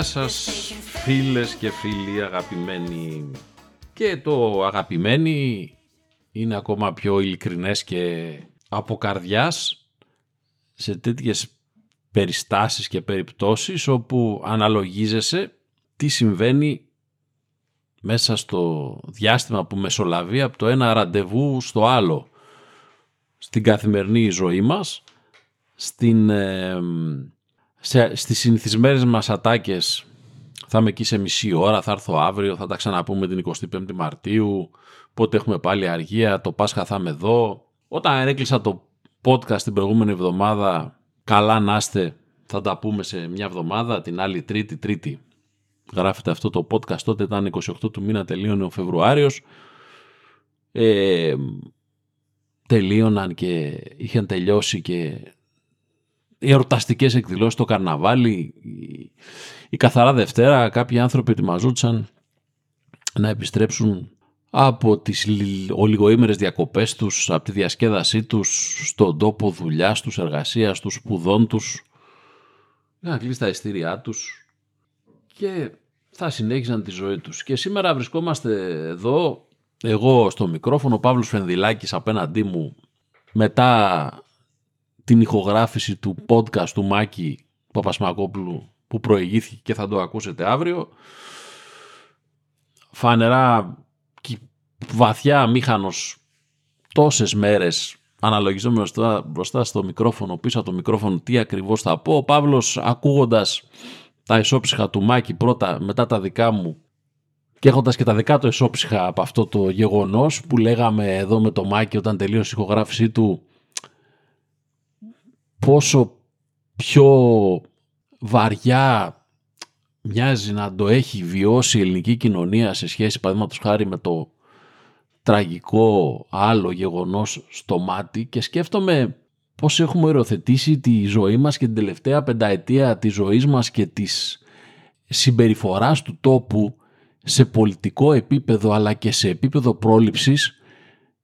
Γεια σας φίλες και φίλοι αγαπημένοι. Και το αγαπημένοι είναι ακόμα πιο ειλικρινές και από καρδιάς σε τέτοιες περιστάσεις και περιπτώσεις όπου αναλογίζεσαι τι συμβαίνει μέσα στο διάστημα που μεσολαβεί από το ένα ραντεβού στο άλλο. Στην καθημερινή ζωή μας στην, ε, σε, στις συνηθισμένες μας ατάκες θα είμαι εκεί σε μισή ώρα, θα έρθω αύριο, θα τα ξαναπούμε την 25η Μαρτίου, πότε έχουμε πάλι αργία, το Πάσχα θα είμαι εδώ. Όταν έκλεισα το podcast την προηγούμενη εβδομάδα, καλά να είστε, θα τα πούμε σε μια εβδομάδα, την άλλη τρίτη, τρίτη. Γράφετε αυτό το podcast, τότε ήταν 28 του μήνα, τελείωνε ο Φεβρουάριος. Ε, τελείωναν και είχαν τελειώσει και οι εορταστικές εκδηλώσεις, το καρναβάλι, η, καθαρά Δευτέρα, κάποιοι άνθρωποι ετοιμαζόντουσαν να επιστρέψουν από τις ολιγοήμερες διακοπές τους, από τη διασκέδασή τους, στον τόπο δουλειάς τους, εργασίας τους, σπουδών τους, να κλείσει τα ειστήριά τους και θα συνέχιζαν τη ζωή τους. Και σήμερα βρισκόμαστε εδώ, εγώ στο μικρόφωνο, ο Παύλος Φενδυλάκης απέναντί μου, μετά την ηχογράφηση του podcast του Μάκη Παπασμακόπουλου που προηγήθηκε και θα το ακούσετε αύριο. Φανερά βαθιά μήχανος τόσες μέρες αναλογιζόμενος μπροστά στο μικρόφωνο, πίσω από το μικρόφωνο τι ακριβώς θα πω. Ο Παύλος ακούγοντας τα ισόψυχα του Μάκη πρώτα, μετά τα δικά μου και έχοντας και τα δικά του ισόψυχα από αυτό το γεγονός που λέγαμε εδώ με το Μάκη όταν τελείωσε η ηχογράφησή του πόσο πιο βαριά μοιάζει να το έχει βιώσει η ελληνική κοινωνία σε σχέση παραδείγματος χάρη με το τραγικό άλλο γεγονός στο μάτι. Και σκέφτομαι πώς έχουμε οριοθετήσει τη ζωή μας και την τελευταία πενταετία της ζωής μας και της συμπεριφοράς του τόπου σε πολιτικό επίπεδο αλλά και σε επίπεδο πρόληψης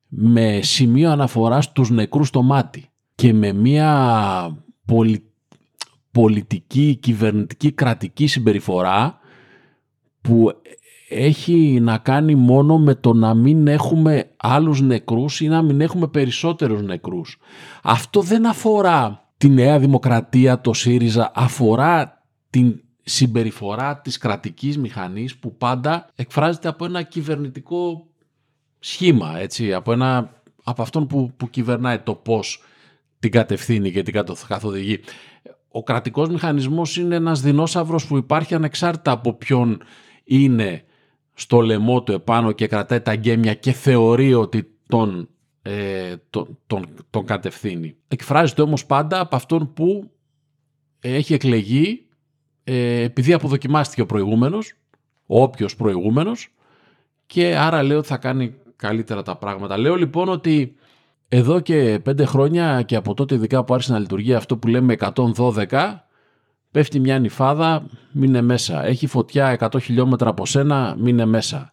με σημείο αναφοράς τους νεκρούς στο μάτι και με μια πολιτική, κυβερνητική, κρατική συμπεριφορά που έχει να κάνει μόνο με το να μην έχουμε άλλους νεκρούς ή να μην έχουμε περισσότερους νεκρούς. Αυτό δεν αφορά τη Νέα Δημοκρατία, το ΣΥΡΙΖΑ, αφορά την συμπεριφορά της κρατικής μηχανής που πάντα εκφράζεται από ένα κυβερνητικό σχήμα, έτσι, από, ένα, από αυτόν που, που κυβερνάει το πώς την κατευθύνει και την καθοδηγεί. Ο κρατικός μηχανισμός είναι ένας δεινόσαυρος που υπάρχει ανεξάρτητα από ποιον είναι στο λαιμό του επάνω και κρατάει τα γκέμια και θεωρεί ότι τον, ε, τον, τον, τον κατευθύνει. Εκφράζεται όμως πάντα από αυτόν που έχει εκλεγεί ε, επειδή αποδοκιμάστηκε ο προηγούμενος, ο όποιος προηγούμενος και άρα λέω ότι θα κάνει καλύτερα τα πράγματα. Λέω λοιπόν ότι εδώ και πέντε χρόνια και από τότε ειδικά που άρχισε να λειτουργεί αυτό που λέμε 112, πέφτει μια νυφάδα, μείνε μέσα. Έχει φωτιά 100 χιλιόμετρα από σένα, μείνε μέσα.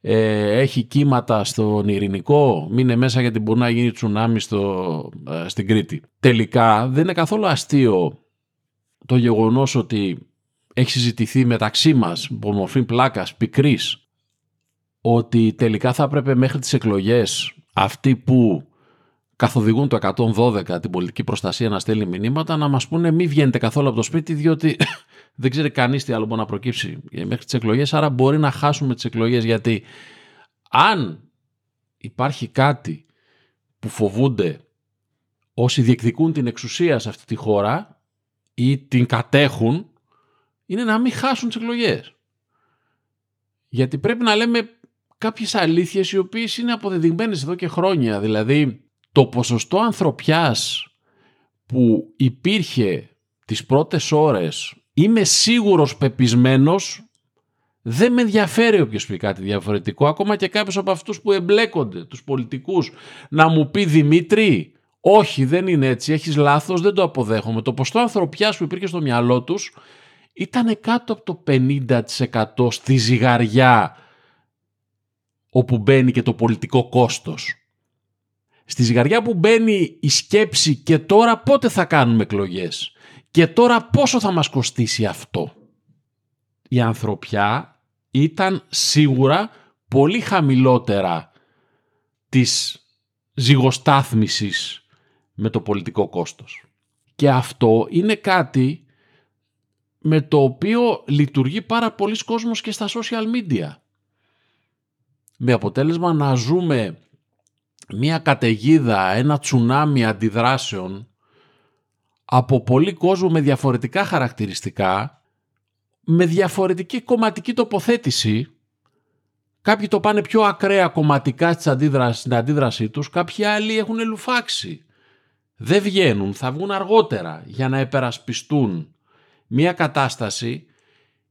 Ε, έχει κύματα στον Ειρηνικό, μείνε μέσα γιατί μπορεί να γίνει τσουνάμι στο, ε, στην Κρήτη. Τελικά δεν είναι καθόλου αστείο το γεγονός ότι έχει συζητηθεί μεταξύ μας, από μορφή πλάκας, πικρής, ότι τελικά θα έπρεπε μέχρι τις εκλογές αυτοί που καθοδηγούν το 112 την πολιτική προστασία να στέλνει μηνύματα να μας πούνε μη βγαίνετε καθόλου από το σπίτι διότι δεν ξέρει κανείς τι άλλο μπορεί να προκύψει μέχρι τις εκλογές άρα μπορεί να χάσουμε τις εκλογές γιατί αν υπάρχει κάτι που φοβούνται όσοι διεκδικούν την εξουσία σε αυτή τη χώρα ή την κατέχουν είναι να μην χάσουν τις εκλογές. Γιατί πρέπει να λέμε κάποιες αλήθειες οι οποίες είναι αποδεδειγμένες εδώ και χρόνια. Δηλαδή το ποσοστό ανθρωπιάς που υπήρχε τις πρώτες ώρες είμαι σίγουρος πεπισμένος δεν με ενδιαφέρει όποιος πει κάτι διαφορετικό. Ακόμα και κάποιος από αυτούς που εμπλέκονται τους πολιτικούς να μου πει Δημήτρη όχι δεν είναι έτσι έχεις λάθος δεν το αποδέχομαι το ποσοστό ανθρωπιάς που υπήρχε στο μυαλό τους ήταν κάτω από το 50% στη ζυγαριά όπου μπαίνει και το πολιτικό κόστος στη ζυγαριά που μπαίνει η σκέψη και τώρα πότε θα κάνουμε εκλογές. Και τώρα πόσο θα μας κοστίσει αυτό. η ανθρωπιά ήταν σίγουρα πολύ χαμηλότερα της ζυγοστάθμισης με το πολιτικό κόστος. Και αυτό είναι κάτι με το οποίο λειτουργεί πάρα πολλοί κόσμος και στα social media. Με αποτέλεσμα να ζούμε μια καταιγίδα, ένα τσουνάμι αντιδράσεων από πολλοί κόσμο με διαφορετικά χαρακτηριστικά, με διαφορετική κομματική τοποθέτηση. Κάποιοι το πάνε πιο ακραία κομματικά στην αντίδρασή τους, κάποιοι άλλοι έχουν λουφάξει. Δεν βγαίνουν, θα βγουν αργότερα για να επερασπιστούν μια κατάσταση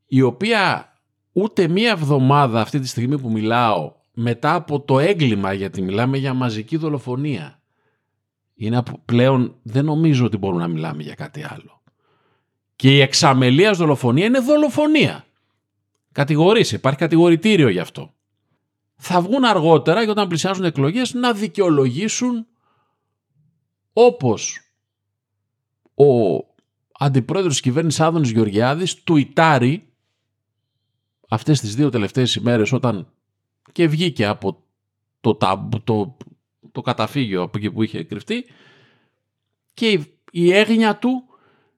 η οποία ούτε μία εβδομάδα αυτή τη στιγμή που μιλάω μετά από το έγκλημα γιατί μιλάμε για μαζική δολοφονία είναι πλέον δεν νομίζω ότι μπορούμε να μιλάμε για κάτι άλλο. Και η εξαμελίας δολοφονία είναι δολοφονία. Κατηγορήσει, υπάρχει κατηγορητήριο γι' αυτό. Θα βγουν αργότερα και όταν πλησιάζουν εκλογές να δικαιολογήσουν όπως ο αντιπρόεδρος της κυβέρνησης Άδωνης Γεωργιάδης του Ιτάρη αυτές τις δύο τελευταίες ημέρες όταν και βγήκε από το, το, το καταφύγιο από εκεί που είχε κρυφτεί και η, η έγνοια του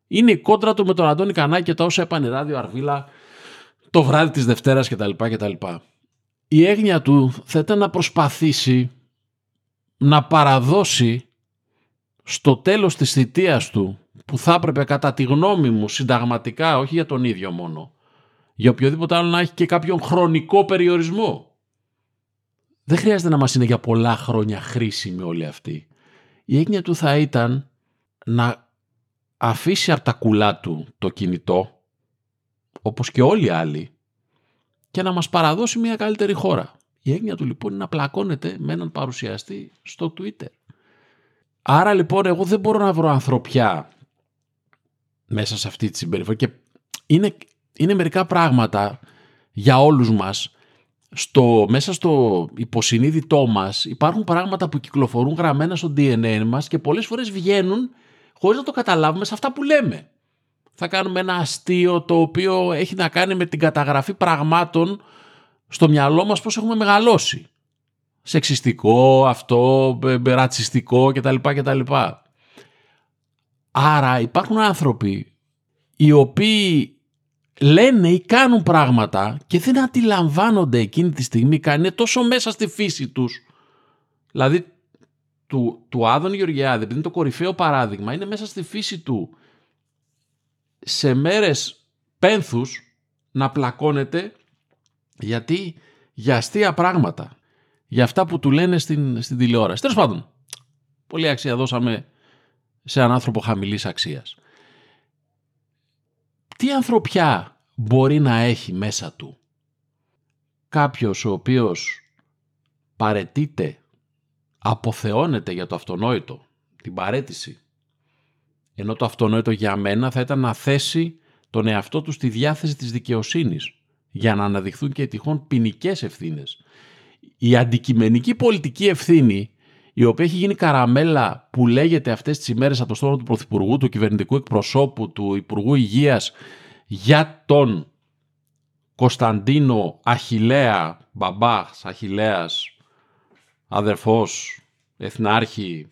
είναι η κόντρα του με τον Αντώνη Κανάκη και τα όσα έπανε ράδιο Αρβίλα το βράδυ της Δευτέρας κτλ. κτλ. Η έγνοια του θα ήταν να προσπαθήσει να παραδώσει στο τέλος της θητείας του που θα έπρεπε κατά τη γνώμη μου συνταγματικά, όχι για τον ίδιο μόνο, για οποιοδήποτε άλλο να έχει και κάποιον χρονικό περιορισμό δεν χρειάζεται να μας είναι για πολλά χρόνια χρήσιμη όλη αυτή. Η έγνοια του θα ήταν να αφήσει από τα κουλά του το κινητό, όπως και όλοι οι άλλοι, και να μας παραδώσει μια καλύτερη χώρα. Η έγνοια του λοιπόν είναι να πλακώνεται με έναν παρουσιαστή στο Twitter. Άρα λοιπόν εγώ δεν μπορώ να βρω ανθρωπιά μέσα σε αυτή τη συμπεριφορά και είναι, είναι μερικά πράγματα για όλους μας στο, μέσα στο υποσυνείδητό μας υπάρχουν πράγματα που κυκλοφορούν γραμμένα στο DNA μας και πολλές φορές βγαίνουν χωρίς να το καταλάβουμε σε αυτά που λέμε. Θα κάνουμε ένα αστείο το οποίο έχει να κάνει με την καταγραφή πραγμάτων στο μυαλό μας πώς έχουμε μεγαλώσει. Σεξιστικό, αυτό, ρατσιστικό κτλ. κτλ. Άρα υπάρχουν άνθρωποι οι οποίοι λένε ή κάνουν πράγματα και δεν αντιλαμβάνονται εκείνη τη στιγμή καν, είναι τόσο μέσα στη φύση τους. Δηλαδή του, του Άδων Γεωργιάδη, επειδή είναι το κορυφαίο παράδειγμα, είναι μέσα στη φύση του σε μέρες πένθους να πλακώνεται γιατί για αστεία πράγματα, για αυτά που του λένε στην, στην τηλεόραση. Τέλος πάντων, πολύ αξία δώσαμε σε έναν άνθρωπο χαμηλής αξίας τι ανθρωπιά μπορεί να έχει μέσα του; Κάποιος ο οποίος παρετείται, αποθεώνεται για το αυτονόητο, την παρέτηση. Ενώ το αυτονόητο για μένα θα ήταν να θέσει τον εαυτό του στη διάθεση της δικαιοσύνης για να αναδειχθούν και τυχόν ποινικές ευθύνες. Η αντικειμενική πολιτική ευθύνη η οποία έχει γίνει καραμέλα που λέγεται αυτές τις ημέρες από το στόμα του Πρωθυπουργού, του κυβερνητικού εκπροσώπου, του Υπουργού Υγείας για τον Κωνσταντίνο Αχιλέα, μπαμπάς Αχιλέας, αδερφός, εθνάρχη,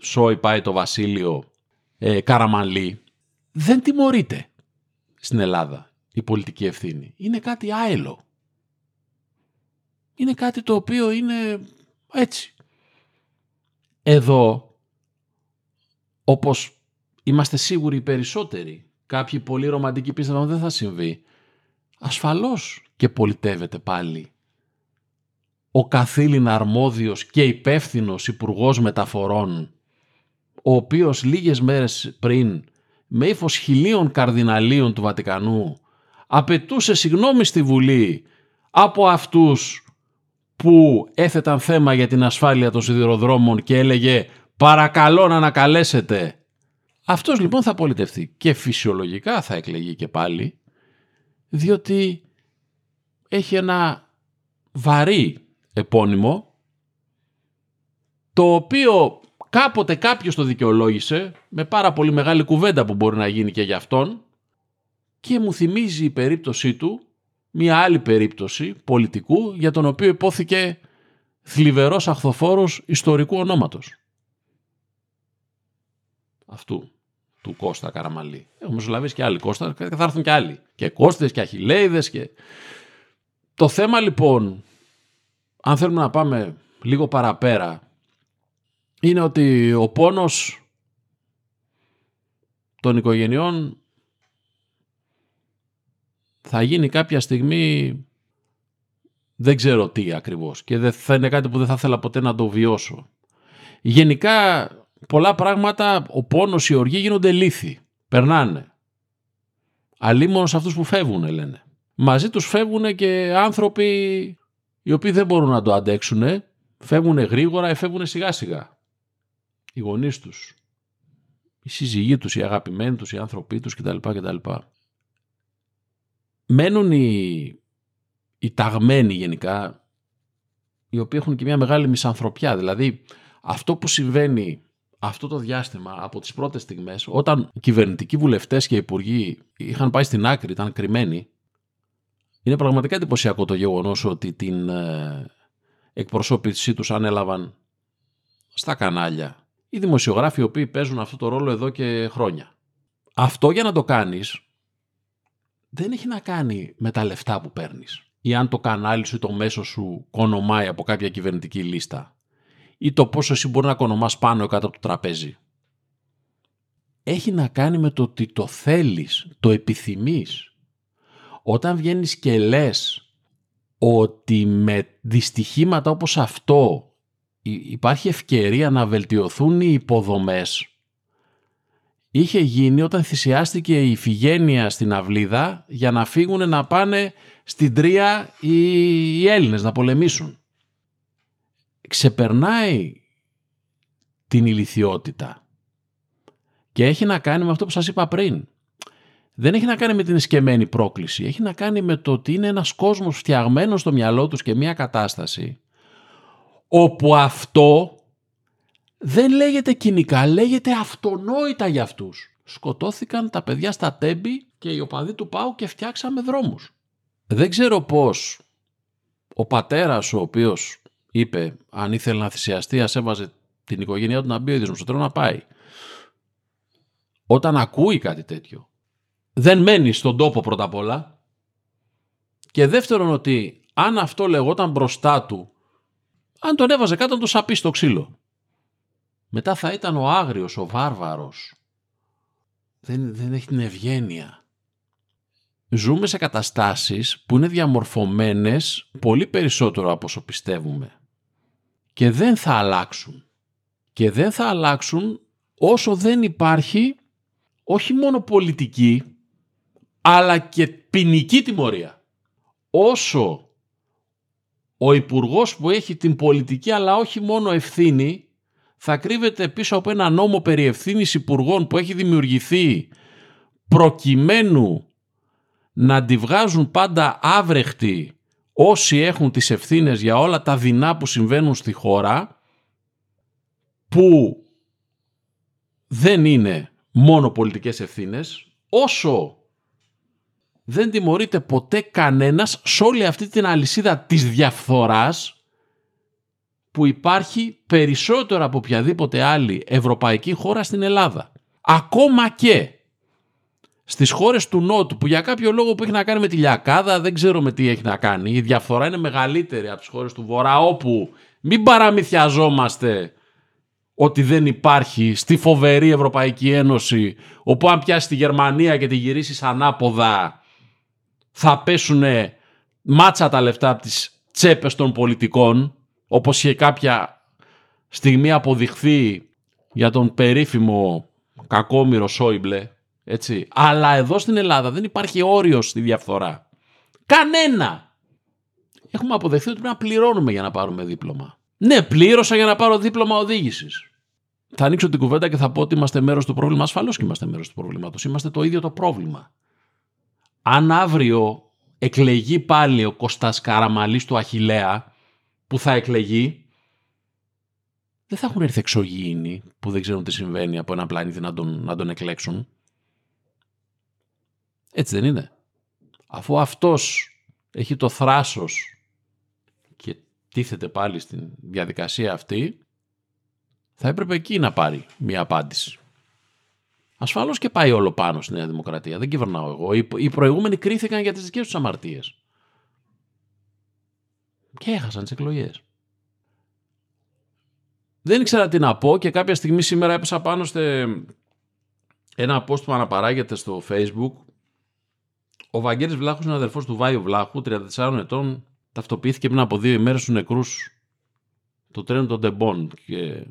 σόι πάει το βασίλειο, ε, Καραμαλή, δεν τιμωρείται στην Ελλάδα η πολιτική ευθύνη. Είναι κάτι άελο. Είναι κάτι το οποίο είναι έτσι. Εδώ, όπως είμαστε σίγουροι οι περισσότεροι, κάποιοι πολύ ρομαντικοί πίστευαν ότι δεν θα συμβεί, ασφαλώς και πολιτεύεται πάλι. Ο καθήλυνα αρμόδιος και υπεύθυνος υπουργός Μεταφορών, ο οποίος λίγες μέρες πριν, με ύφος χιλίων καρδιναλίων του Βατικανού, απαιτούσε συγνώμη στη Βουλή από αυτούς που έθεταν θέμα για την ασφάλεια των σιδηροδρόμων και έλεγε «Παρακαλώ να ανακαλέσετε». Αυτός λοιπόν θα πολιτευτεί και φυσιολογικά θα εκλεγεί και πάλι διότι έχει ένα βαρύ επώνυμο το οποίο κάποτε κάποιος το δικαιολόγησε με πάρα πολύ μεγάλη κουβέντα που μπορεί να γίνει και για αυτόν και μου θυμίζει η περίπτωσή του μια άλλη περίπτωση πολιτικού για τον οποίο υπόθηκε θλιβερός αχθοφόρος ιστορικού ονόματος. Αυτού του Κώστα Καραμαλή. Έχουμε ζωλαβήσει και άλλοι Κώστα και θα έρθουν και άλλοι. Και Κώστες και Αχιλέιδες και... Το θέμα λοιπόν, αν θέλουμε να πάμε λίγο παραπέρα, είναι ότι ο πόνος των οικογενειών θα γίνει κάποια στιγμή δεν ξέρω τι ακριβώς και δεν θα είναι κάτι που δεν θα ήθελα ποτέ να το βιώσω. Γενικά πολλά πράγματα, ο πόνος, η οργή γίνονται λύθη. Περνάνε. Αλλήμον σε αυτούς που φεύγουν λένε. Μαζί τους φεύγουν και άνθρωποι οι οποίοι δεν μπορούν να το αντέξουν. Φεύγουν γρήγορα ή φεύγουν σιγά σιγά. Οι γονείς τους. Οι σύζυγοί τους, οι αγαπημένοι τους, οι άνθρωποι τους κτλ. κτλ. Μένουν οι, οι ταγμένοι γενικά, οι οποίοι έχουν και μια μεγάλη μισανθρωπιά. Δηλαδή αυτό που συμβαίνει αυτό το διάστημα από τις πρώτες στιγμές όταν κυβερνητικοί βουλευτές και υπουργοί είχαν πάει στην άκρη, ήταν κρυμμένοι είναι πραγματικά εντυπωσιακό το γεγονός ότι την ε, εκπροσώπησή τους ανέλαβαν στα κανάλια οι δημοσιογράφοι οι οποίοι παίζουν αυτό το ρόλο εδώ και χρόνια. Αυτό για να το κάνεις δεν έχει να κάνει με τα λεφτά που παίρνεις ή αν το κανάλι σου ή το μέσο σου κονομάει από κάποια κυβερνητική λίστα ή το πόσο εσύ μπορεί να κονομάς πάνω κάτω από το τραπέζι. Έχει να κάνει με το ότι το θέλεις, το επιθυμείς. Όταν βγαίνεις και λες ότι με δυστυχήματα όπως αυτό υπάρχει ευκαιρία να βελτιωθούν οι υποδομές είχε γίνει όταν θυσιάστηκε η Φιγένεια στην Αυλίδα για να φύγουν να πάνε στην Τρία οι Έλληνες να πολεμήσουν. Ξεπερνάει την ηλικιότητα. Και έχει να κάνει με αυτό που σας είπα πριν. Δεν έχει να κάνει με την εσκεμμένη πρόκληση, έχει να κάνει με το ότι είναι ένας κόσμος φτιαγμένος στο μυαλό τους και μια κατάσταση όπου αυτό δεν λέγεται κοινικά, λέγεται αυτονόητα για αυτούς. Σκοτώθηκαν τα παιδιά στα τέμπη και οι οπαδοί του Πάου και φτιάξαμε δρόμους. Δεν ξέρω πώς ο πατέρας ο οποίος είπε αν ήθελε να θυσιαστεί, ας έβαζε την οικογένειά του να μπει ο ίδιος στο να πάει. Όταν ακούει κάτι τέτοιο, δεν μένει στον τόπο πρώτα απ' όλα και δεύτερον ότι αν αυτό λεγόταν μπροστά του, αν τον έβαζε κάτω να το σαπεί στο ξύλο. Μετά θα ήταν ο άγριος, ο βάρβαρος. Δεν, δεν έχει την ευγένεια. Ζούμε σε καταστάσεις που είναι διαμορφωμένες πολύ περισσότερο από όσο πιστεύουμε και δεν θα αλλάξουν. Και δεν θα αλλάξουν όσο δεν υπάρχει όχι μόνο πολιτική, αλλά και ποινική τιμωρία. Όσο ο υπουργός που έχει την πολιτική αλλά όχι μόνο ευθύνη θα κρύβεται πίσω από ένα νόμο περί ευθύνης υπουργών που έχει δημιουργηθεί προκειμένου να τη βγάζουν πάντα άβρεχτοι όσοι έχουν τις ευθύνες για όλα τα δεινά που συμβαίνουν στη χώρα που δεν είναι μόνο πολιτικές ευθύνες όσο δεν τιμωρείται ποτέ κανένας σε όλη αυτή την αλυσίδα της διαφθοράς που υπάρχει περισσότερο από οποιαδήποτε άλλη ευρωπαϊκή χώρα στην Ελλάδα. Ακόμα και στις χώρες του Νότου που για κάποιο λόγο που έχει να κάνει με τη Λιακάδα δεν ξέρω με τι έχει να κάνει. Η διαφθορά είναι μεγαλύτερη από τις χώρες του Βορρά όπου μην παραμυθιαζόμαστε ότι δεν υπάρχει στη φοβερή Ευρωπαϊκή Ένωση όπου αν πιάσει τη Γερμανία και τη γυρίσεις ανάποδα θα πέσουν μάτσα τα λεφτά από τις τσέπες των πολιτικών όπως είχε κάποια στιγμή αποδειχθεί για τον περίφημο κακόμοιρο Σόιμπλε έτσι. Αλλά εδώ στην Ελλάδα δεν υπάρχει όριο στη διαφθορά. Κανένα. Έχουμε αποδεχθεί ότι πρέπει να πληρώνουμε για να πάρουμε δίπλωμα. Ναι, πλήρωσα για να πάρω δίπλωμα οδήγησης. Θα ανοίξω την κουβέντα και θα πω ότι είμαστε μέρος του πρόβλημα. Ασφαλώς και είμαστε μέρος του προβλήματος. Είμαστε το ίδιο το πρόβλημα. Αν αύριο εκλεγεί πάλι ο Κωστά Καραμαλής του Αχηλέα, που θα εκλεγεί, δεν θα έχουν έρθει εξωγήινοι που δεν ξέρουν τι συμβαίνει από ένα πλανήτη να τον, να τον εκλέξουν Έτσι δεν είναι. Αφού αυτός έχει το θράσος και τίθεται πάλι στην διαδικασία αυτή, θα έπρεπε εκεί να πάρει μια απάντηση. Ασφαλώς και πάει όλο πάνω στη Νέα Δημοκρατία. Δεν κυβερνάω εγώ. Οι προηγούμενοι κρίθηκαν για τις δικές τους αμαρτίες. Και έχασαν τις εκλογές. Δεν ήξερα τι να πω και κάποια στιγμή σήμερα έπεσα πάνω σε ένα post που αναπαράγεται στο facebook. Ο Βαγγέλης Βλάχος είναι αδερφός του Βάιου Βλάχου, 34 ετών, ταυτοποιήθηκε πριν από δύο ημέρες στους νεκρούς το τρένο των Ντεμπών και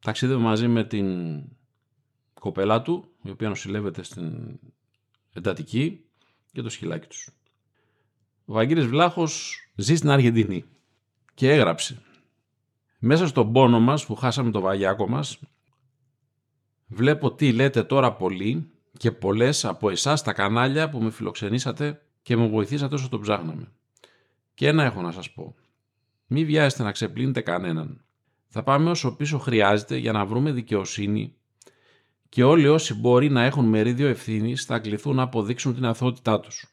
ταξίδευε μαζί με την κοπέλα του, η οποία νοσηλεύεται στην εντατική και το σκυλάκι τους. Ο Βαγγέλης Βλάχος ζει στην Αργεντινή και έγραψε μέσα στον πόνο μας που χάσαμε το βαγιάκο μας βλέπω τι λέτε τώρα πολύ και πολλές από εσάς τα κανάλια που με φιλοξενήσατε και με βοηθήσατε όσο το ψάχναμε. Και ένα έχω να σας πω. Μη βιάζεστε να ξεπλύνετε κανέναν. Θα πάμε όσο πίσω χρειάζεται για να βρούμε δικαιοσύνη και όλοι όσοι μπορεί να έχουν μερίδιο ευθύνης θα κληθούν να αποδείξουν την αθωότητά τους.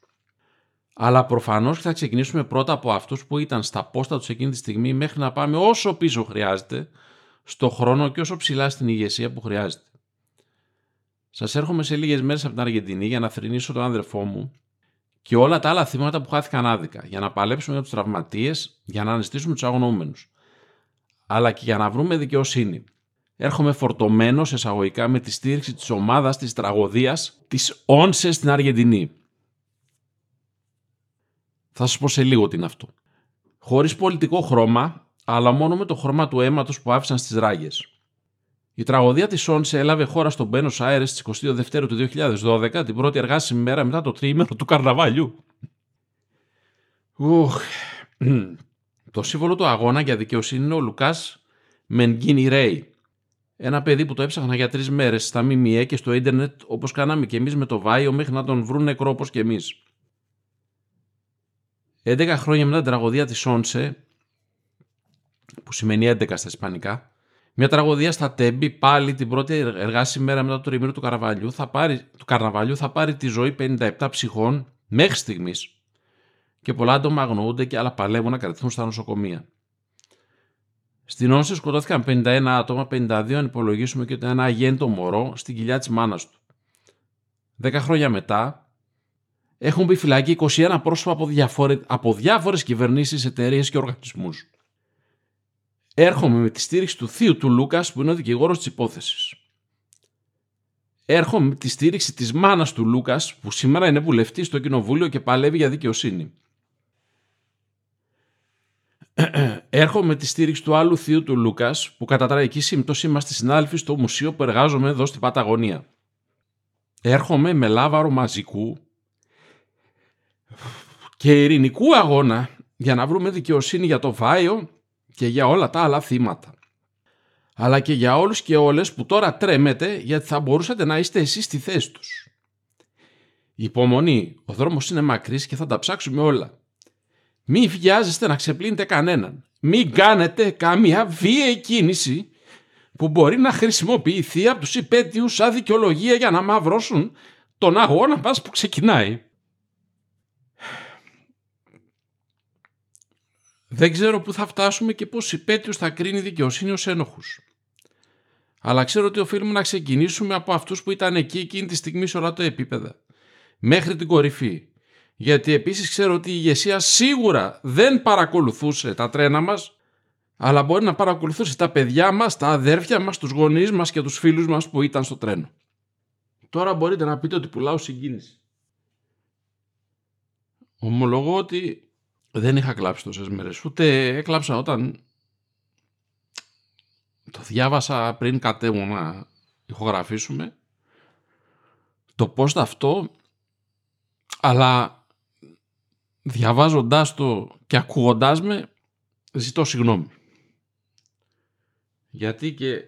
Αλλά προφανώς θα ξεκινήσουμε πρώτα από αυτούς που ήταν στα πόστα τους εκείνη τη στιγμή μέχρι να πάμε όσο πίσω χρειάζεται, στο χρόνο και όσο ψηλά στην ηγεσία που χρειάζεται. Σας έρχομαι σε λίγες μέρες από την Αργεντινή για να θρυνήσω τον άνδρεφό μου και όλα τα άλλα θύματα που χάθηκαν άδικα, για να παλέψουμε για τους τραυματίες, για να αναστήσουμε τους αγνοούμενους. Αλλά και για να βρούμε δικαιοσύνη. Έρχομαι φορτωμένος εισαγωγικά με τη στήριξη της ομάδας της τραγωδίας της Όνσε στην Αργεντινή. Θα σα πω σε λίγο τι είναι αυτό. Χωρίς πολιτικό χρώμα, αλλά μόνο με το χρώμα του αίματος που άφησαν στις ράγες. Η τραγωδία της Σόνσε έλαβε χώρα στον Μπένο Άιρε στις 22 του 2012, την πρώτη εργάσιμη μέρα μετά το τρίμηνο του καρναβάλιου. Ουχ. Το σύμβολο του αγώνα για δικαιοσύνη είναι ο Λουκάς Μενγκίνι Ρέι. Ένα παιδί που το έψαχνα για τρεις μέρες στα ΜΜΕ και στο ίντερνετ όπως κάναμε και εμείς με το Βάιο μέχρι να τον βρουν νεκρό όπως και εμείς. 11 χρόνια μετά την τραγωδία της Σόνσε, που σημαίνει 11 στα ισπανικά, μια τραγωδία στα Τέμπη, πάλι την πρώτη εργάσιμη μέρα μετά το ρημίρο του, καρναβαλιού, θα πάρει, του καρναβαλιού θα πάρει τη ζωή 57 ψυχών μέχρι στιγμής. Και πολλά άτομα αγνοούνται και άλλα παλεύουν να κρατηθούν στα νοσοκομεία. Στην Όνσε σκοτώθηκαν 51 άτομα, 52 αν υπολογίσουμε και ένα αγέντο μωρό στην κοιλιά της μάνας του. Δέκα χρόνια μετά, έχουν μπει φυλακή 21 πρόσωπα από, διαφορε... από διάφορες κυβερνήσεις, εταιρείες και οργανισμούς. Έρχομαι με τη στήριξη του θείου του Λούκας που είναι ο δικηγόρος της υπόθεσης. Έρχομαι με τη στήριξη της μάνας του Λούκας που σήμερα είναι βουλευτής στο κοινοβούλιο και παλεύει για δικαιοσύνη. Έρχομαι με τη στήριξη του άλλου θείου του Λούκας που κατά τραγική σύμπτωση είμαστε συνάδελφοι στο μουσείο που εργάζομαι εδώ στην Παταγωνία. Έρχομαι με λάβαρο μαζικού και ειρηνικού αγώνα για να βρούμε δικαιοσύνη για το Βάιο και για όλα τα άλλα θύματα. Αλλά και για όλους και όλες που τώρα τρέμετε γιατί θα μπορούσατε να είστε εσείς στη θέση τους. Υπομονή, ο δρόμος είναι μακρύς και θα τα ψάξουμε όλα. Μη βιάζεστε να ξεπλύνετε κανέναν. Μην κάνετε καμία βίαιη κίνηση που μπορεί να χρησιμοποιηθεί από τους υπέτειους σαν δικαιολογία για να μαυρώσουν τον αγώνα μας που ξεκινάει. Δεν ξέρω πού θα φτάσουμε και πώς υπέτειους θα κρίνει η δικαιοσύνη ως ένοχους. Αλλά ξέρω ότι οφείλουμε να ξεκινήσουμε από αυτούς που ήταν εκεί εκείνη τη στιγμή σε όλα τα επίπεδα. Μέχρι την κορυφή. Γιατί επίσης ξέρω ότι η ηγεσία σίγουρα δεν παρακολουθούσε τα τρένα μας, αλλά μπορεί να παρακολουθούσε τα παιδιά μας, τα αδέρφια μας, τους γονείς μας και τους φίλους μας που ήταν στο τρένο. Τώρα μπορείτε να πείτε ότι πουλάω συγκίνηση. Ομολογώ ότι δεν είχα κλάψει τόσες μέρες. Ούτε έκλαψα όταν το διάβασα πριν κατέβω να ηχογραφήσουμε. Το πώς αυτό, αλλά διαβάζοντάς το και ακούγοντάς με, ζητώ συγγνώμη. Γιατί και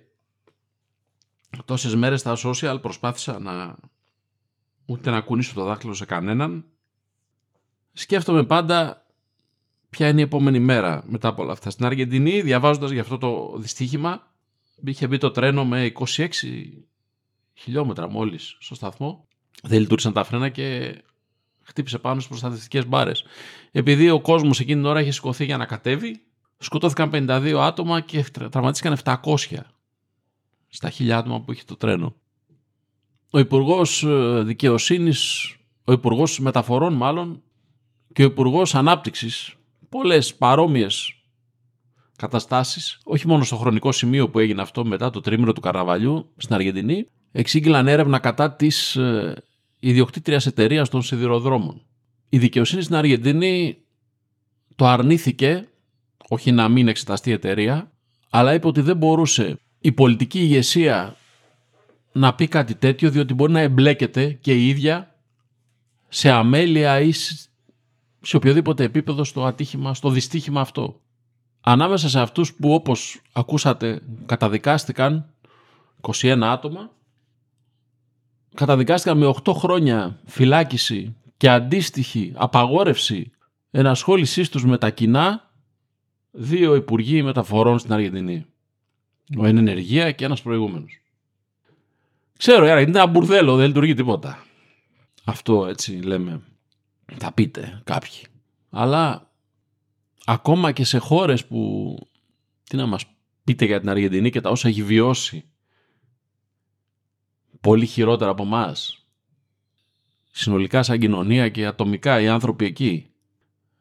τόσες μέρες στα social προσπάθησα να ούτε να κουνήσω το δάχτυλο σε κανέναν. Σκέφτομαι πάντα ποια είναι η επόμενη μέρα μετά από όλα αυτά. Στην Αργεντινή, διαβάζοντας για αυτό το δυστύχημα, είχε μπει το τρένο με 26 χιλιόμετρα μόλις στο σταθμό δεν λειτουργήσαν τα φρένα και χτύπησε πάνω στις προστατευτικές μπάρες. Επειδή ο κόσμος εκείνη την ώρα είχε σηκωθεί για να κατέβει, σκοτώθηκαν 52 άτομα και τραυματίστηκαν 700 στα χιλιά άτομα που είχε το τρένο. Ο Υπουργός ε, Δικαιοσύνης, ο Υπουργός Μεταφορών μάλλον και ο Υπουργός Ανάπτυξης, πολλές παρόμοιες καταστάσεις, όχι μόνο στο χρονικό σημείο που έγινε αυτό μετά το τρίμηνο του Καραβαλιού στην Αργεντινή, εξήγηλαν έρευνα κατά της ε, ιδιοκτήτριας εταιρείας των σιδηροδρόμων. Η δικαιοσύνη στην Αργεντινή το αρνήθηκε, όχι να μην εξεταστεί η εταιρεία, αλλά είπε ότι δεν μπορούσε η πολιτική ηγεσία να πει κάτι τέτοιο διότι μπορεί να εμπλέκεται και η ίδια σε αμέλεια ή σε οποιοδήποτε επίπεδο στο ατύχημα, στο δυστύχημα αυτό. Ανάμεσα σε αυτούς που όπως ακούσατε καταδικάστηκαν 21 άτομα καταδικάστηκαν με 8 χρόνια φυλάκιση και αντίστοιχη απαγόρευση ενασχόλησής τους με τα κοινά δύο Υπουργοί Μεταφορών στην Αργεντινή. Ο εν ενεργεία και ένας προηγούμενος. Ξέρω, είναι ένα μπουρδέλο, δεν λειτουργεί τίποτα. Αυτό έτσι λέμε. Θα πείτε κάποιοι. Αλλά ακόμα και σε χώρες που, τι να μας πείτε για την Αργεντινή και τα όσα έχει βιώσει, πολύ χειρότερα από εμάς. συνολικά σαν κοινωνία και ατομικά οι άνθρωποι εκεί,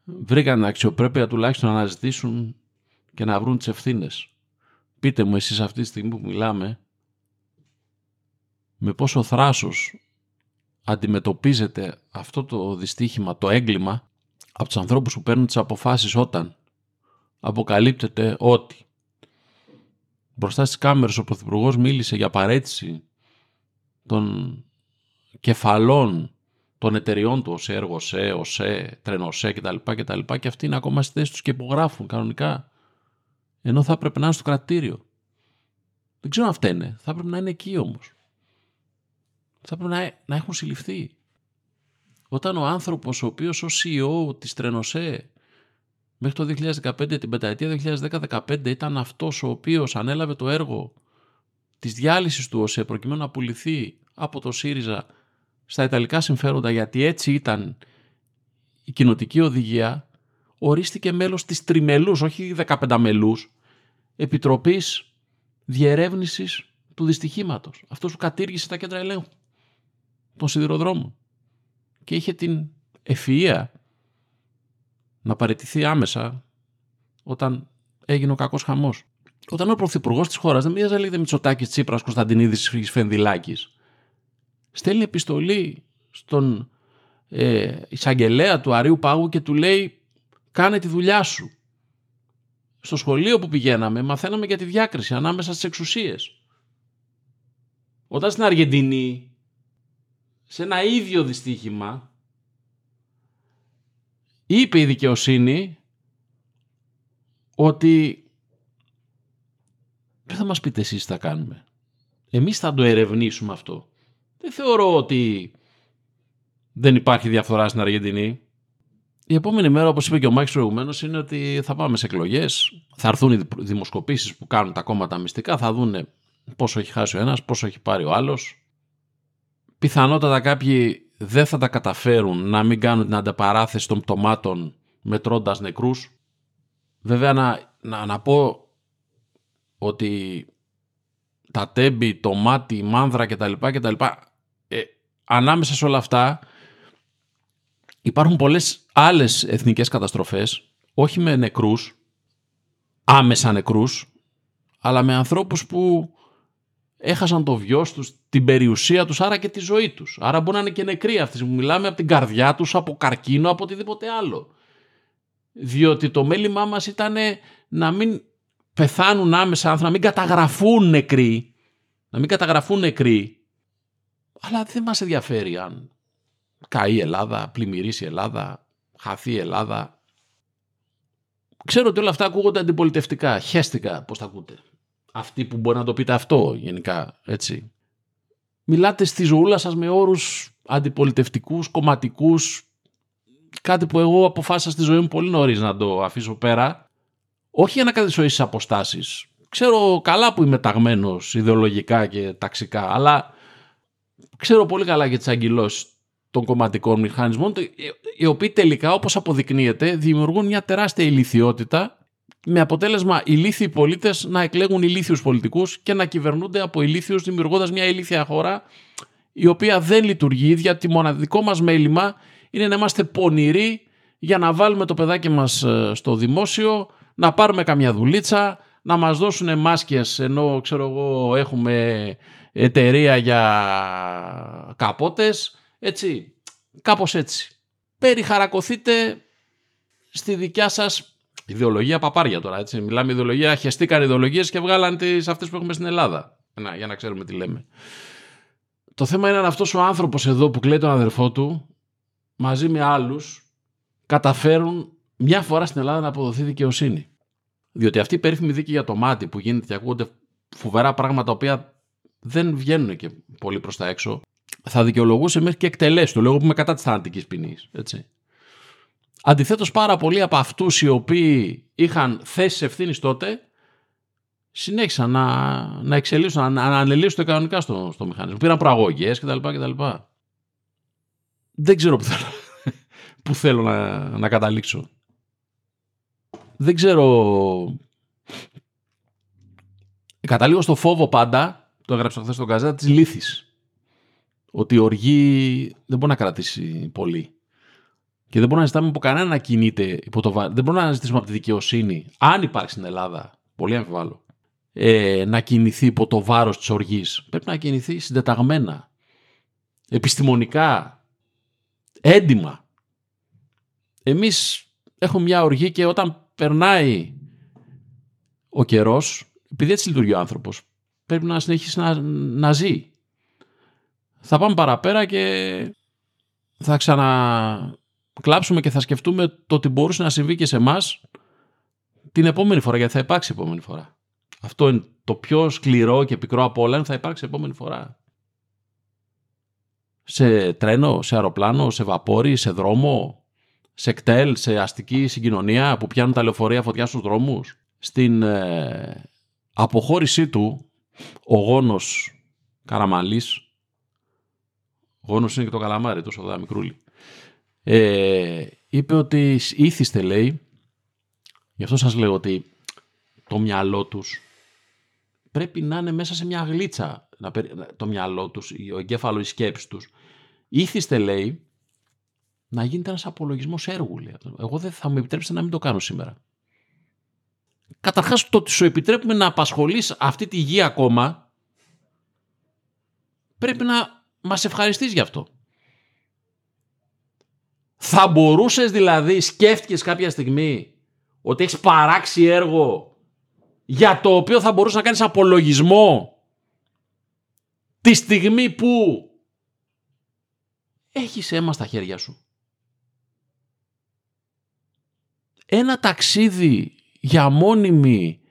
βρήκαν αξιοπρέπεια τουλάχιστον να αναζητήσουν και να βρουν τις ευθύνες. Πείτε μου εσείς αυτή τη στιγμή που μιλάμε, με πόσο θράσος αντιμετωπίζετε αυτό το δυστύχημα, το έγκλημα από τους ανθρώπους που παίρνουν τις αποφάσεις όταν αποκαλύπτεται ότι μπροστά στις κάμερες ο Πρωθυπουργός μίλησε για παρέτηση των κεφαλών των εταιριών του, ΟΣΕ, ΕΡΓΟΣΕ, ΟΣΕ, ΤΡΕΝΟΣΕ κτλ. κτλ. Και αυτοί είναι ακόμα στη θέση τους και υπογράφουν κανονικά. Ενώ θα έπρεπε να είναι στο κρατήριο. Δεν ξέρω αν φταίνε. Θα έπρεπε να είναι εκεί όμως θα πρέπει να, να έχουν συλληφθεί. Όταν ο άνθρωπος ο οποίος ως CEO της Τρενοσέ μέχρι το 2015, την πενταετία 2010-2015 ήταν αυτός ο οποίος ανέλαβε το έργο της διάλυσης του ΟΣΕ προκειμένου να πουληθεί από το ΣΥΡΙΖΑ στα Ιταλικά συμφέροντα γιατί έτσι ήταν η κοινοτική οδηγία ορίστηκε μέλος της τριμελούς, όχι 15 μελούς, Επιτροπής Διερεύνησης του Δυστυχήματος. Αυτός που κατήργησε τα κέντρα ελέγχου των σιδηροδρόμων και είχε την ευφυΐα να παραιτηθεί άμεσα όταν έγινε ο κακός χαμός. Όταν ο πρωθυπουργός της χώρας δεν μοιάζει λέγεται Μητσοτάκης Τσίπρας Κωνσταντινίδης Φενδυλάκη, στέλνει επιστολή στον ε, εισαγγελέα του Αρίου Πάγου και του λέει: Κάνε τη δουλειά σου. Στο σχολείο που πηγαίναμε, μαθαίναμε για τη διάκριση ανάμεσα στις εξουσίες. Όταν στην Αργεντινή σε ένα ίδιο δυστύχημα είπε η δικαιοσύνη ότι δεν θα μας πείτε εσείς τι θα κάνουμε. Εμείς θα το ερευνήσουμε αυτό. Δεν θεωρώ ότι δεν υπάρχει διαφθορά στην Αργεντινή. Η επόμενη μέρα, όπως είπε και ο Μάκης προηγουμένως, είναι ότι θα πάμε σε εκλογές, θα έρθουν οι δημοσκοπήσεις που κάνουν τα κόμματα μυστικά, θα δουν πόσο έχει χάσει ο ένας, πόσο έχει πάρει ο άλλος, πιθανότατα κάποιοι δεν θα τα καταφέρουν να μην κάνουν την ανταπαράθεση των πτωμάτων μετρώντας νεκρούς. Βέβαια να, να, να πω ότι τα τέμπη, το μάτι, η μάνδρα κτλ. κτλ ε, ανάμεσα σε όλα αυτά υπάρχουν πολλές άλλες εθνικές καταστροφές, όχι με νεκρούς, άμεσα νεκρούς, αλλά με ανθρώπους που έχασαν το βιός τους, την περιουσία τους, άρα και τη ζωή τους. Άρα μπορεί να είναι και νεκροί αυτοί που μιλάμε από την καρδιά τους, από καρκίνο, από οτιδήποτε άλλο. Διότι το μέλημά μας ήταν να μην πεθάνουν άμεσα άνθρωποι, να μην καταγραφούν νεκροί. Να μην καταγραφούν νεκροί. Αλλά δεν μας ενδιαφέρει αν καεί η Ελλάδα, πλημμυρίσει η Ελλάδα, χαθεί η Ελλάδα. Ξέρω ότι όλα αυτά ακούγονται αντιπολιτευτικά. Χαίστηκα πώς τα ακούτε αυτοί που μπορεί να το πείτε αυτό γενικά, έτσι. Μιλάτε στη ζωούλα σας με όρους αντιπολιτευτικούς, κομματικούς, κάτι που εγώ αποφάσισα στη ζωή μου πολύ νωρίς να το αφήσω πέρα, όχι για να κατησοήσεις αποστάσεις. Ξέρω καλά που είμαι ταγμένος ιδεολογικά και ταξικά, αλλά ξέρω πολύ καλά για τις αγκυλώσεις των κομματικών μηχανισμών, οι οποίοι τελικά, όπως αποδεικνύεται, δημιουργούν μια τεράστια ηλικιότητα με αποτέλεσμα ηλίθιοι πολίτες να εκλέγουν ηλίθιους πολιτικούς και να κυβερνούνται από ηλίθιους δημιουργώντας μια ηλίθια χώρα η οποία δεν λειτουργεί, γιατί μοναδικό μας μέλημα είναι να είμαστε πονηροί για να βάλουμε το παιδάκι μας ε, στο δημόσιο, να πάρουμε καμιά δουλίτσα, να μας δώσουν μάσκες ενώ ξέρω εγώ έχουμε εταιρεία για καπότες, έτσι, κάπως έτσι. Περιχαρακωθείτε στη δικιά σας ιδεολογία παπάρια τώρα, έτσι. Μιλάμε ιδεολογία, χεστήκαν ιδεολογίες και βγάλαν τις αυτές που έχουμε στην Ελλάδα. Να, για να ξέρουμε τι λέμε. Το θέμα είναι αν αυτός ο άνθρωπος εδώ που κλαίει τον αδερφό του, μαζί με άλλους, καταφέρουν μια φορά στην Ελλάδα να αποδοθεί δικαιοσύνη. Διότι αυτή η περίφημη δίκη για το μάτι που γίνεται και ακούγονται φοβερά πράγματα τα οποία δεν βγαίνουν και πολύ προς τα έξω, θα δικαιολογούσε μέχρι και εκτελέσεις. Το λέω που είμαι κατά της θανατικής ποινής. Αντιθέτως, πάρα πολλοί από αυτούς οι οποίοι είχαν θέσεις ευθύνης τότε, συνέχισαν να, να εξελίσσουν, να, να ανελίσσονται κανονικά στο, στο μηχανισμό. Πήραν προαγωγές κτλ, κτλ. Δεν ξέρω που θέλω, που θέλω να, να καταλήξω. Δεν ξέρω. Καταλήγω στο φόβο πάντα, το έγραψα χθες στον Καζά, της λύθης. Ότι η οργή δεν μπορεί να κρατήσει πολύ. Και δεν μπορούμε να ζητάμε από κανένα να κινείται υπό το Δεν μπορούμε να ζητήσουμε από τη δικαιοσύνη, αν υπάρχει στην Ελλάδα, πολύ αμφιβάλλω, ε, να κινηθεί υπό το βάρος της οργής. Πρέπει να κινηθεί συντεταγμένα, επιστημονικά, έντιμα. Εμείς έχουμε μια οργή και όταν περνάει ο καιρός, επειδή έτσι λειτουργεί ο άνθρωπος, πρέπει να συνεχίσει να, να ζει. Θα πάμε παραπέρα και θα ξανακλάψουμε και θα σκεφτούμε το ότι μπορούσε να συμβεί και σε εμάς την επόμενη φορά, γιατί θα υπάρξει επόμενη φορά. Αυτό είναι το πιο σκληρό και πικρό από όλα, θα υπάρξει επόμενη φορά. Σε τρένο, σε αεροπλάνο, σε βαπόρι, σε δρόμο, σε κτέλ, σε αστική συγκοινωνία που πιάνουν τα λεωφορεία φωτιά στους δρόμους. Στην ε, αποχώρησή του, ο γόνος Καραμαλής, γόνος είναι και το καλαμάρι, τόσο δά μικρούλι, ε, είπε ότι ήθιστε λέει, γι' αυτό σας λέω ότι το μυαλό τους πρέπει να είναι μέσα σε μια γλίτσα το μυαλό τους, ο εγκέφαλο, η σκέψη τους. Ήθιστε λέει να γίνεται ένας απολογισμός έργου. Λέει. Εγώ δεν θα μου επιτρέψετε να μην το κάνω σήμερα. Καταρχάς το ότι σου επιτρέπουμε να απασχολείς αυτή τη γη ακόμα πρέπει να μας ευχαριστείς γι' αυτό. Θα μπορούσες δηλαδή, σκέφτηκες κάποια στιγμή ότι έχεις παράξει έργο για το οποίο θα μπορούσες να κάνεις απολογισμό τη στιγμή που έχεις αίμα στα χέρια σου. ένα ταξίδι για μόνιμη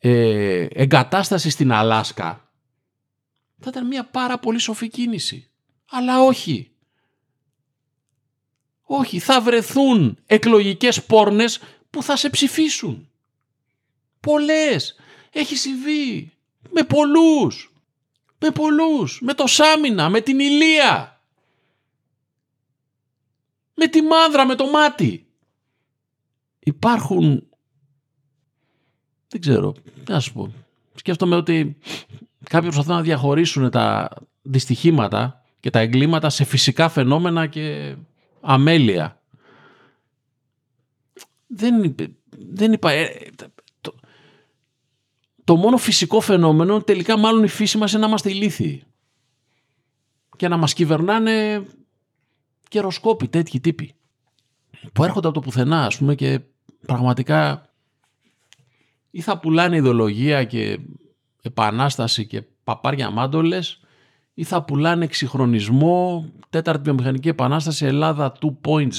ε, εγκατάσταση στην Αλάσκα θα ήταν μια πάρα πολύ σοφή κίνηση. Αλλά όχι. Όχι, θα βρεθούν εκλογικές πόρνες που θα σε ψηφίσουν. Πολλές. Έχει συμβεί. Με πολλούς. Με πολλούς. Με το Σάμινα, με την Ηλία. Με τη Μάνδρα, με το Μάτι υπάρχουν, δεν ξέρω, να σου πω, σκέφτομαι ότι κάποιοι προσπαθούν να διαχωρίσουν τα δυστυχήματα και τα εγκλήματα σε φυσικά φαινόμενα και αμέλεια. Δεν, δεν είπα, ε, το, το μόνο φυσικό φαινόμενο τελικά μάλλον η φύση μας είναι να είμαστε ηλίθιοι και να μας κυβερνάνε καιροσκόποι τέτοιοι τύποι που έρχονται από το πουθενά ας πούμε και πραγματικά ή θα πουλάνε ιδεολογία και επανάσταση και παπάρια μάντολες ή θα πουλάνε εξυγχρονισμό, τέταρτη βιομηχανική επανάσταση Ελλάδα 2.0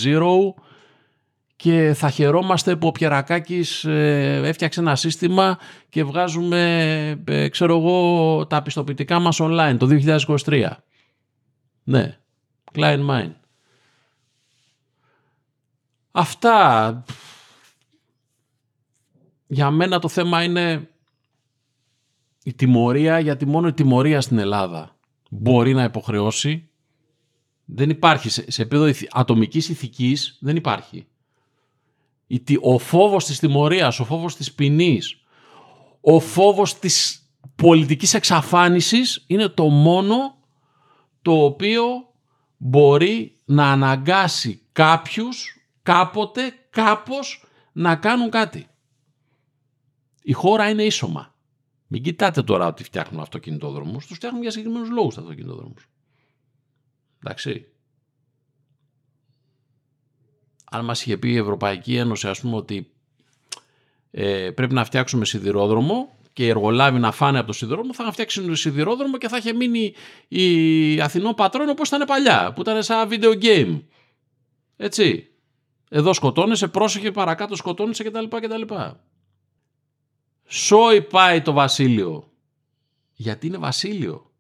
και θα χαιρόμαστε που ο Πιερακάκης ε, έφτιαξε ένα σύστημα και βγάζουμε, ε, ξέρω εγώ, τα πιστοποιητικά μας online το 2023. Ναι, Klein Mine. Αυτά για μένα το θέμα είναι η τιμωρία, γιατί μόνο η τιμωρία στην Ελλάδα μπορεί να υποχρεώσει. Δεν υπάρχει. Σε, σε επίπεδο ατομικής ηθικής δεν υπάρχει. Ο φόβος της τιμωρίας, ο φόβος της ποινής, ο φόβος της πολιτικής εξαφάνισης είναι το μόνο το οποίο μπορεί να αναγκάσει κάποιους κάποτε κάπως να κάνουν κάτι. Η χώρα είναι ίσωμα. Μην κοιτάτε τώρα ότι φτιάχνουν αυτοκινητόδρομους, τους φτιάχνουν για συγκεκριμένους λόγους αυτοκινητόδρομους. Εντάξει. Αν μας είχε πει η Ευρωπαϊκή Ένωση ας πούμε ότι ε, πρέπει να φτιάξουμε σιδηρόδρομο και οι εργολάβοι να φάνε από το σιδηρόδρομο, θα φτιάξουν σιδηρόδρομο και θα είχε μείνει η Αθηνό πατρόν όπως ήταν παλιά, που ήταν σαν video game. Έτσι. Εδώ σκοτώνεσαι, πρόσεχε παρακάτω σκοτώνεσαι κτλ. κτλ. Σόι πάει το βασίλειο. Γιατί είναι βασίλειο;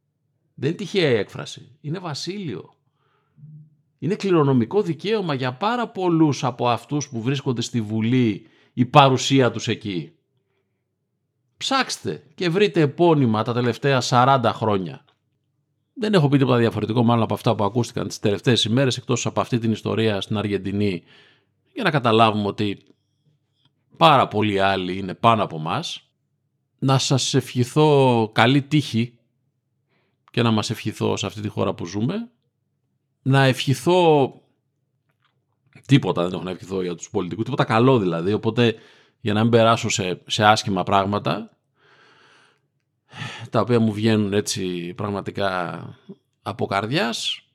Δεν είναι τυχαία η έκφραση. Είναι βασίλειο. Είναι κληρονομικό δικαίωμα για πάρα πολλούς από αυτούς που βρίσκονται στη Βουλή η παρουσία τους εκεί. Ψάξτε και βρείτε επώνυμα τα τελευταία 40 χρόνια. Δεν έχω πει τίποτα διαφορετικό μάλλον από αυτά που ακούστηκαν τις τελευταίες ημέρες εκτός από αυτή την ιστορία στην Αργεντινή για να καταλάβουμε ότι πάρα πολλοί άλλοι είναι πάνω από μας. Να σας ευχηθώ καλή τύχη και να μας ευχηθώ σε αυτή τη χώρα που ζούμε. Να ευχηθώ τίποτα δεν έχω να ευχηθώ για τους πολιτικούς, τίποτα καλό δηλαδή, οπότε για να μην περάσω σε, σε άσχημα πράγματα τα οποία μου βγαίνουν έτσι πραγματικά από καρδιάς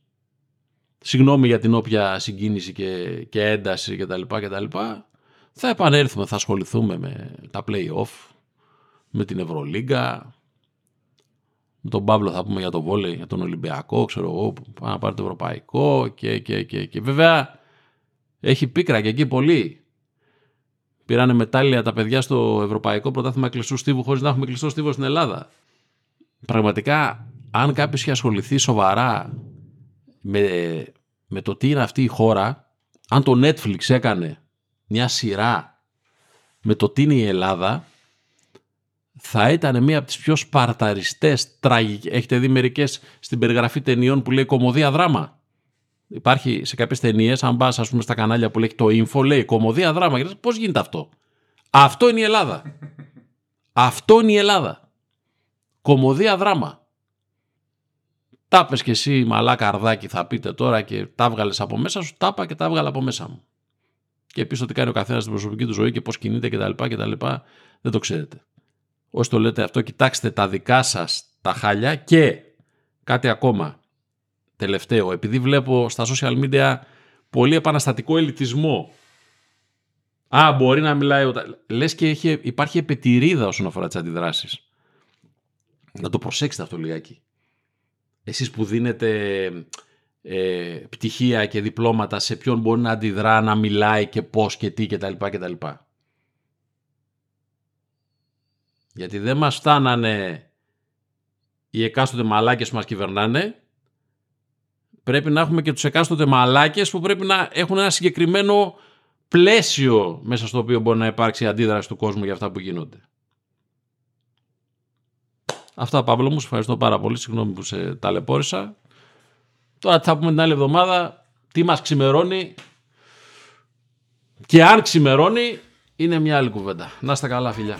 συγγνώμη για την όποια συγκίνηση και, και ένταση κτλ. λοιπά Θα επανέλθουμε, θα ασχοληθούμε με τα play-off, με την Ευρωλίγκα, με τον Παύλο θα πούμε για το βόλεϊ, για τον Ολυμπιακό, ξέρω εγώ, που πάει να πάρει το Ευρωπαϊκό και, και, και, και βέβαια έχει πίκρα και εκεί πολύ. Πήρανε μετάλλια τα παιδιά στο Ευρωπαϊκό Πρωτάθλημα Κλειστού Στίβου χωρίς να έχουμε κλειστό στίβο στην Ελλάδα. Πραγματικά, αν κάποιος είχε ασχοληθεί σοβαρά με, με το τι είναι αυτή η χώρα, αν το Netflix έκανε μια σειρά με το τι είναι η Ελλάδα, θα ήταν μία από τις πιο σπαρταριστές, τραγικές. Έχετε δει μερικές στην περιγραφή ταινιών που λέει κομμωδία δράμα. Υπάρχει σε κάποιες ταινίες, αν πας ας πούμε στα κανάλια που λέει το info, λέει κομμωδία δράμα. Πώς γίνεται αυτό; Αυτό είναι η Ελλάδα. αυτό είναι η Ελλάδα. Κομμωδία δράμα. Τα πες και εσύ μαλάκα αρδάκι θα πείτε τώρα και τα βγάλες από μέσα σου, τα είπα και τα έβγαλα από μέσα μου. Και επίσης ότι κάνει ο καθένας στην προσωπική του ζωή και πώς κινείται κτλ. κτλ δεν το ξέρετε. Όσοι το λέτε αυτό, κοιτάξτε τα δικά σας τα χάλια και κάτι ακόμα τελευταίο. Επειδή βλέπω στα social media πολύ επαναστατικό ελιτισμό. Α, μπορεί να μιλάει. Λες και έχει, υπάρχει επιτηρίδα όσον αφορά τις αντιδράσεις. Να το προσέξετε αυτό λιγάκι εσείς που δίνετε ε, πτυχία και διπλώματα σε ποιον μπορεί να αντιδρά, να μιλάει και πώς και τι κτλ. κτλ. Γιατί δεν μας φτάνανε οι εκάστοτε μαλάκες που μας κυβερνάνε, πρέπει να έχουμε και τους εκάστοτε μαλάκες που πρέπει να έχουν ένα συγκεκριμένο πλαίσιο μέσα στο οποίο μπορεί να υπάρξει αντίδραση του κόσμου για αυτά που γίνονται. Αυτά Παύλο μου, σου ευχαριστώ πάρα πολύ. Συγγνώμη που σε ταλαιπώρησα. Τώρα θα πούμε την άλλη εβδομάδα τι μας ξημερώνει και αν ξημερώνει είναι μια άλλη κουβέντα. Να είστε καλά φιλιά.